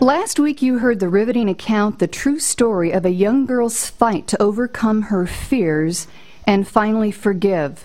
Last week, you heard the riveting account, the true story of a young girl's fight to overcome her fears and finally forgive.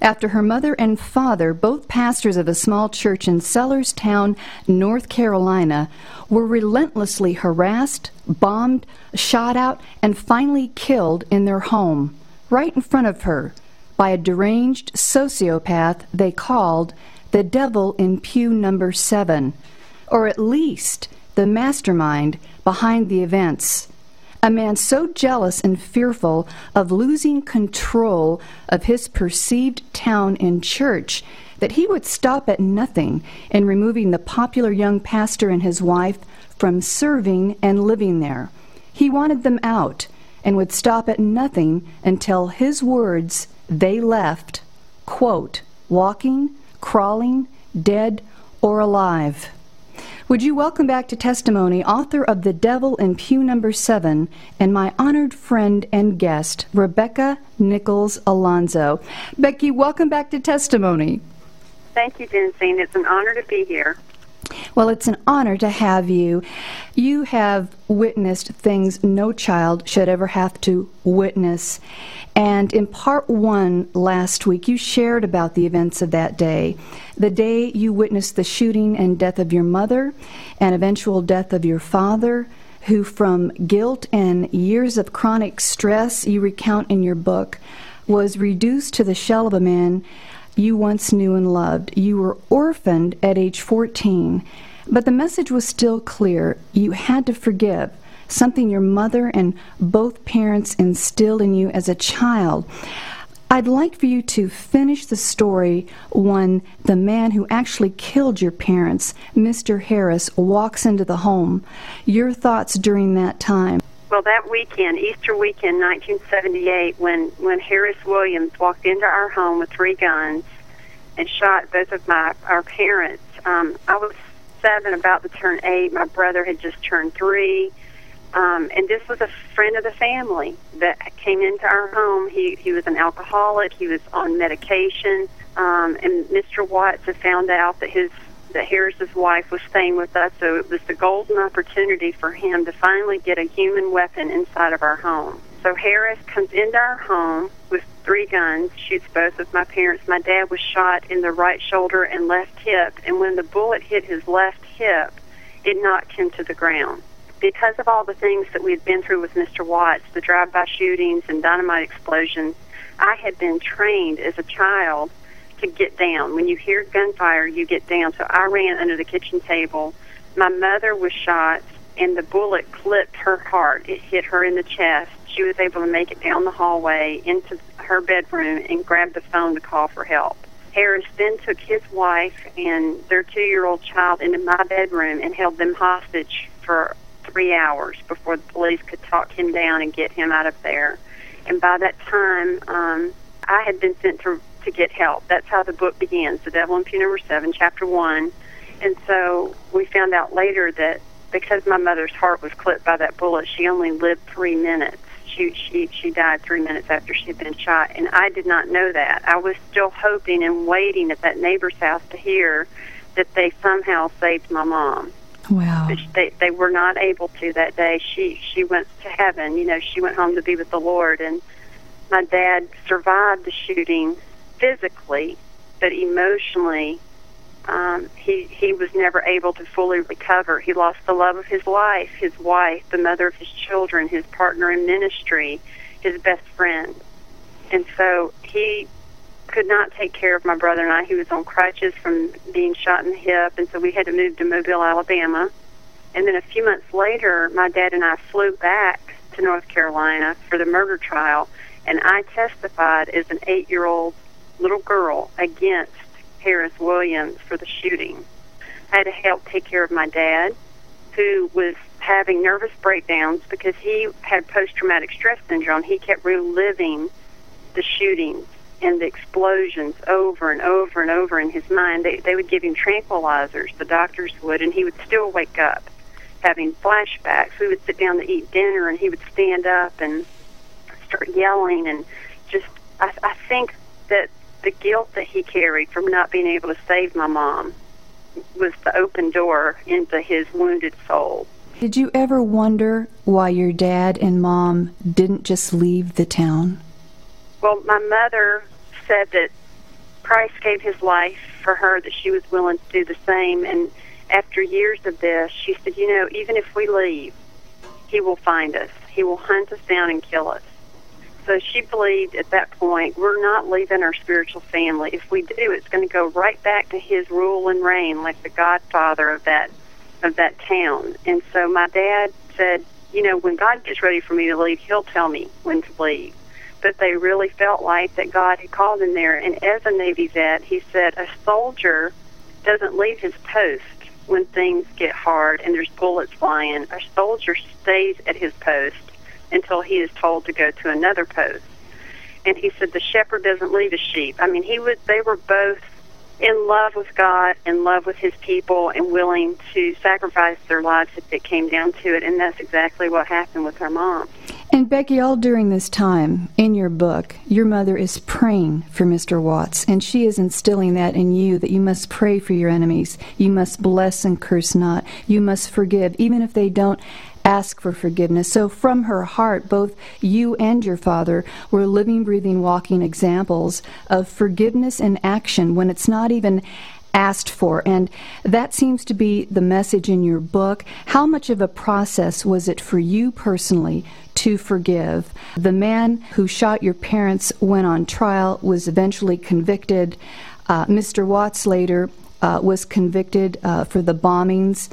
After her mother and father, both pastors of a small church in Sellerstown, North Carolina, were relentlessly harassed, bombed, shot out, and finally killed in their home, right in front of her, by a deranged sociopath they called the devil in pew number seven, or at least the mastermind behind the events. A man so jealous and fearful of losing control of his perceived town and church that he would stop at nothing in removing the popular young pastor and his wife from serving and living there. He wanted them out and would stop at nothing until his words, they left, quote, walking, crawling, dead, or alive. Would you welcome back to testimony author of The Devil in Pew Number 7 and my honored friend and guest, Rebecca Nichols Alonzo. Becky, welcome back to testimony. Thank you, Jensine. It's an honor to be here. Well, it's an honor to have you. You have witnessed things no child should ever have to witness. And in part one last week, you shared about the events of that day. The day you witnessed the shooting and death of your mother and eventual death of your father, who, from guilt and years of chronic stress, you recount in your book, was reduced to the shell of a man you once knew and loved. You were orphaned at age 14, but the message was still clear. You had to forgive, something your mother and both parents instilled in you as a child. I'd like for you to finish the story when the man who actually killed your parents, Mr. Harris, walks into the home. Your thoughts during that time. Well, that weekend, Easter weekend, 1978, when when Harris Williams walked into our home with three guns and shot both of my our parents, um, I was seven, about to turn eight. My brother had just turned three, um, and this was a friend of the family that came into our home. He he was an alcoholic. He was on medication, um, and Mr. Watts had found out that his that Harris's wife was staying with us, so it was the golden opportunity for him to finally get a human weapon inside of our home. So Harris comes into our home with three guns, shoots both of my parents. My dad was shot in the right shoulder and left hip, and when the bullet hit his left hip, it knocked him to the ground. Because of all the things that we had been through with Mr. Watts, the drive-by shootings and dynamite explosions, I had been trained as a child to get down. When you hear gunfire, you get down. So I ran under the kitchen table. My mother was shot, and the bullet clipped her heart. It hit her in the chest. She was able to make it down the hallway into her bedroom and grab the phone to call for help. Harris then took his wife and their two year old child into my bedroom and held them hostage for three hours before the police could talk him down and get him out of there. And by that time, um, I had been sent to to get help. That's how the book begins, The Devil in Pew Number 7, Chapter 1. And so we found out later that because my mother's heart was clipped by that bullet, she only lived three minutes. She, she, she died three minutes after she had been shot. And I did not know that. I was still hoping and waiting at that neighbor's house to hear that they somehow saved my mom. Wow. But they they were not able to that day. She she went to heaven. You know, she went home to be with the Lord and my dad survived the shooting physically, but emotionally, um, he he was never able to fully recover. He lost the love of his life, his wife, the mother of his children, his partner in ministry, his best friend, and so he could not take care of my brother and I. He was on crutches from being shot in the hip, and so we had to move to Mobile, Alabama. And then a few months later, my dad and I flew back to North Carolina for the murder trial, and I testified as an eight-year-old little girl against Harris Williams for the shooting. I had to help take care of my dad, who was having nervous breakdowns because he had post traumatic stress syndrome. He kept reliving the shootings and the explosions over and over and over in his mind. They, they would give him tranquilizers, the doctors would, and he would still wake up having flashbacks. We would sit down to eat dinner, and he would stand up and start yelling. And just, I, I think that the guilt that he carried from not being able to save my mom was the open door into his wounded soul. Did you ever wonder why your dad and mom didn't just leave the town? Well, my mother said that Christ gave his life for her, that she was willing to do the same. And after years of this, she said, You know, even if we leave, he will find us, he will hunt us down and kill us. So she believed at that point, we're not leaving our spiritual family. If we do, it's going to go right back to his rule and reign, like the godfather of that of that town. And so my dad said, you know, when God gets ready for me to leave, he'll tell me when to leave. But they really felt like that God had called him there. And as a Navy vet, he said a soldier doesn't leave his post when things get hard and there's bullets flying. A soldier stays at his post until he is told to go to another post. And he said the shepherd doesn't leave his sheep. I mean, he was. They were both in love with God, in love with His people, and willing to sacrifice their lives if it came down to it. And that's exactly what happened with her mom. And Becky, all during this time in your book, your mother is praying for Mr. Watts, and she is instilling that in you that you must pray for your enemies. You must bless and curse not. You must forgive, even if they don't ask for forgiveness. So, from her heart, both you and your father were living, breathing, walking examples of forgiveness in action when it's not even asked for. And that seems to be the message in your book. How much of a process was it for you personally to forgive? The man who shot your parents went on trial, was eventually convicted. Uh, Mr. Watts later uh, was convicted uh, for the bombings.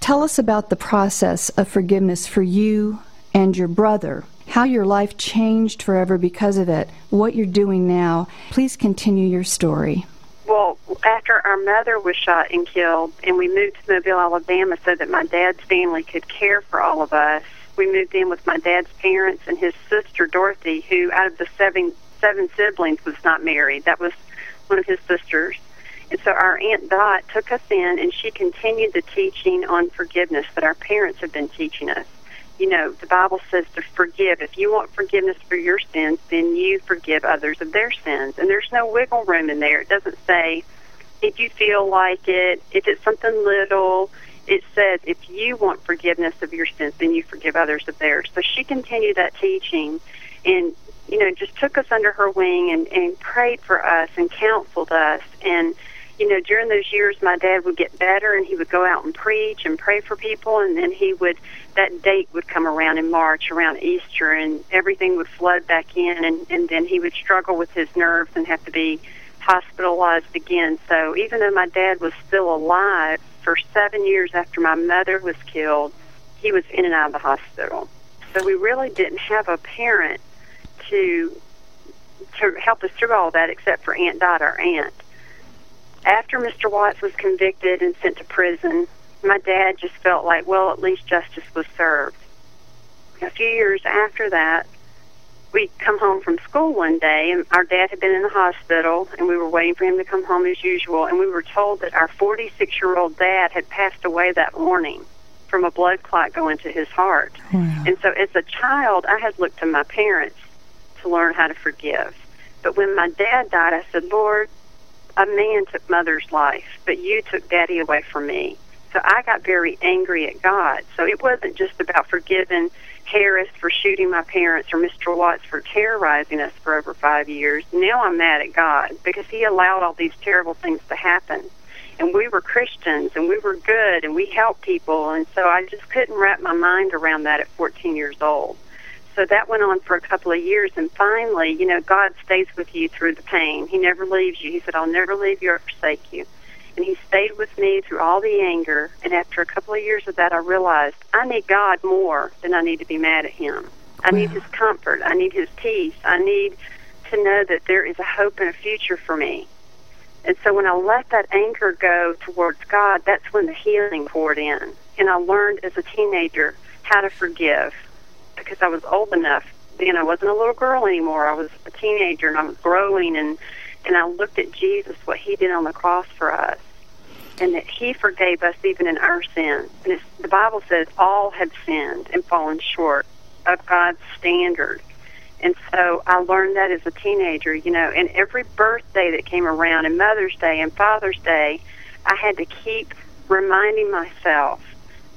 Tell us about the process of forgiveness for you and your brother, how your life changed forever because of it, what you're doing now. Please continue your story. Well, after our mother was shot and killed, and we moved to Mobile, Alabama, so that my dad's family could care for all of us, we moved in with my dad's parents and his sister Dorothy, who, out of the seven seven siblings, was not married. That was one of his sisters. And so our Aunt Dot took us in and she continued the teaching on forgiveness that our parents have been teaching us. You know, the Bible says to forgive. If you want forgiveness for your sins, then you forgive others of their sins. And there's no wiggle room in there. It doesn't say if you feel like it, if it's something little. It says if you want forgiveness of your sins, then you forgive others of theirs. So she continued that teaching and you know, just took us under her wing and, and prayed for us and counseled us and you know, during those years, my dad would get better and he would go out and preach and pray for people. And then he would, that date would come around in March, around Easter, and everything would flood back in. And, and then he would struggle with his nerves and have to be hospitalized again. So even though my dad was still alive for seven years after my mother was killed, he was in and out of the hospital. So we really didn't have a parent to to help us through all that except for Aunt Dot, our aunt after Mr. Watts was convicted and sent to prison, my dad just felt like, well, at least justice was served. A few years after that, we come home from school one day, and our dad had been in the hospital, and we were waiting for him to come home as usual, and we were told that our 46 year old dad had passed away that morning from a blood clot going to his heart. Wow. And so, as a child, I had looked to my parents to learn how to forgive. But when my dad died, I said, Lord, a man took mother's life, but you took daddy away from me. So I got very angry at God. So it wasn't just about forgiving Harris for shooting my parents or Mr. Watts for terrorizing us for over five years. Now I'm mad at God because He allowed all these terrible things to happen. And we were Christians and we were good and we helped people. And so I just couldn't wrap my mind around that at 14 years old so that went on for a couple of years and finally you know god stays with you through the pain he never leaves you he said i'll never leave you or forsake you and he stayed with me through all the anger and after a couple of years of that i realized i need god more than i need to be mad at him. I need his comfort. I need his peace. I need to know that there is a hope and a future for me. And so when i let that anger go towards god that's when the healing poured in. And I learned as a teenager how to forgive because I was old enough. Know, I wasn't a little girl anymore. I was a teenager and I was growing and and I looked at Jesus, what he did on the cross for us, and that he forgave us even in our sins. And the Bible says all have sinned and fallen short of God's standard. And so I learned that as a teenager, you know, and every birthday that came around, and Mother's Day and Father's Day, I had to keep reminding myself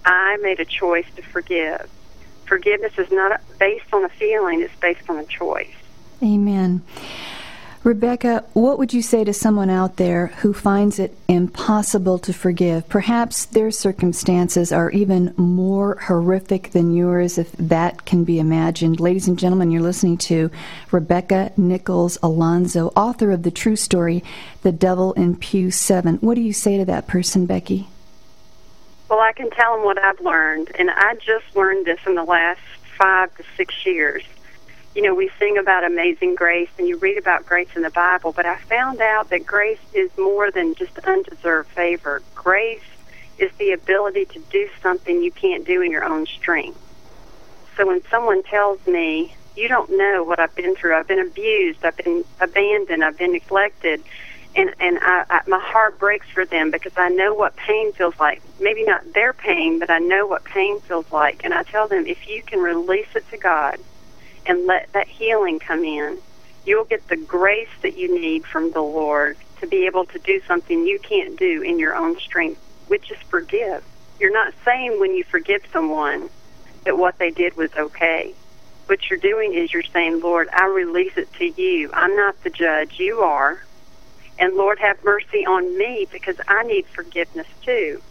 I made a choice to forgive. Forgiveness is not based on a feeling, it's based on a choice. Amen. Rebecca, what would you say to someone out there who finds it impossible to forgive? Perhaps their circumstances are even more horrific than yours, if that can be imagined. Ladies and gentlemen, you're listening to Rebecca Nichols Alonzo, author of the true story, The Devil in Pew 7. What do you say to that person, Becky? Well, I can tell them what I've learned, and I just learned this in the last five to six years you know, we sing about amazing grace and you read about grace in the Bible, but I found out that grace is more than just undeserved favor. Grace is the ability to do something you can't do in your own strength. So when someone tells me, you don't know what I've been through, I've been abused, I've been abandoned, I've been neglected, and and I, I my heart breaks for them because I know what pain feels like. Maybe not their pain, but I know what pain feels like. And I tell them if you can release it to God, and let that healing come in, you'll get the grace that you need from the Lord to be able to do something you can't do in your own strength, which is forgive. You're not saying when you forgive someone that what they did was okay. What you're doing is you're saying, Lord, I release it to you. I'm not the judge, you are. And Lord, have mercy on me because I need forgiveness too.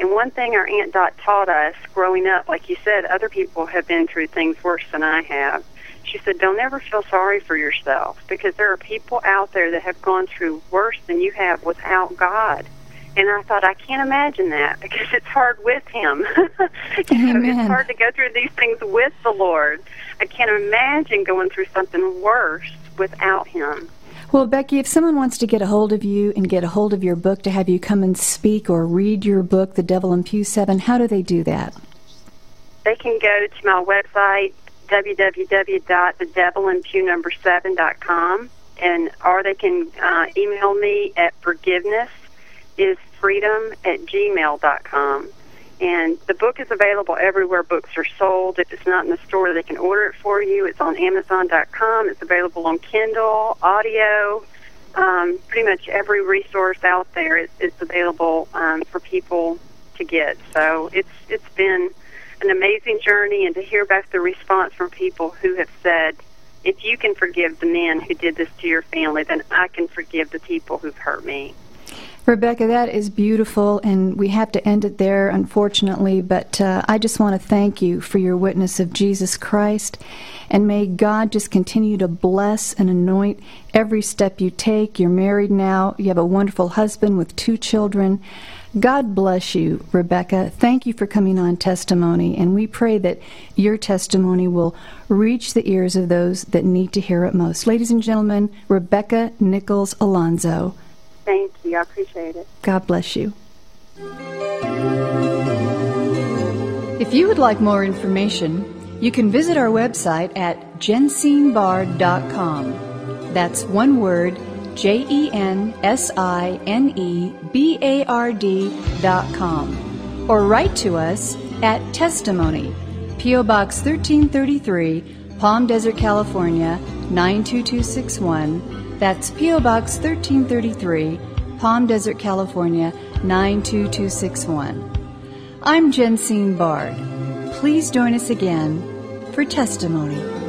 And one thing our Aunt Dot taught us growing up, like you said, other people have been through things worse than I have. She said, Don't ever feel sorry for yourself because there are people out there that have gone through worse than you have without God. And I thought, I can't imagine that because it's hard with Him. you know, it's hard to go through these things with the Lord. I can't imagine going through something worse without Him. Well, Becky, if someone wants to get a hold of you and get a hold of your book to have you come and speak or read your book, The Devil in Pew 7, how do they do that? They can go to my website, www.thedevilinpewnumber7.com, and or they can uh, email me at forgiveness is freedom at gmail.com. And the book is available everywhere books are sold. If it's not in the store, they can order it for you. It's on Amazon.com. It's available on Kindle, audio, um, pretty much every resource out there is, is available um, for people to get. So it's it's been an amazing journey, and to hear back the response from people who have said, "If you can forgive the men who did this to your family, then I can forgive the people who've hurt me." Rebecca, that is beautiful, and we have to end it there, unfortunately. But uh, I just want to thank you for your witness of Jesus Christ, and may God just continue to bless and anoint every step you take. You're married now, you have a wonderful husband with two children. God bless you, Rebecca. Thank you for coming on testimony, and we pray that your testimony will reach the ears of those that need to hear it most. Ladies and gentlemen, Rebecca Nichols Alonzo. Thank you. I appreciate it. God bless you. If you would like more information, you can visit our website at jensinebard.com. That's one word, J E N S I N E B A R D.com. Or write to us at Testimony, P.O. Box 1333, Palm Desert, California 92261. That's P.O. Box 1333, Palm Desert, California 92261. I'm Jensine Bard. Please join us again for testimony.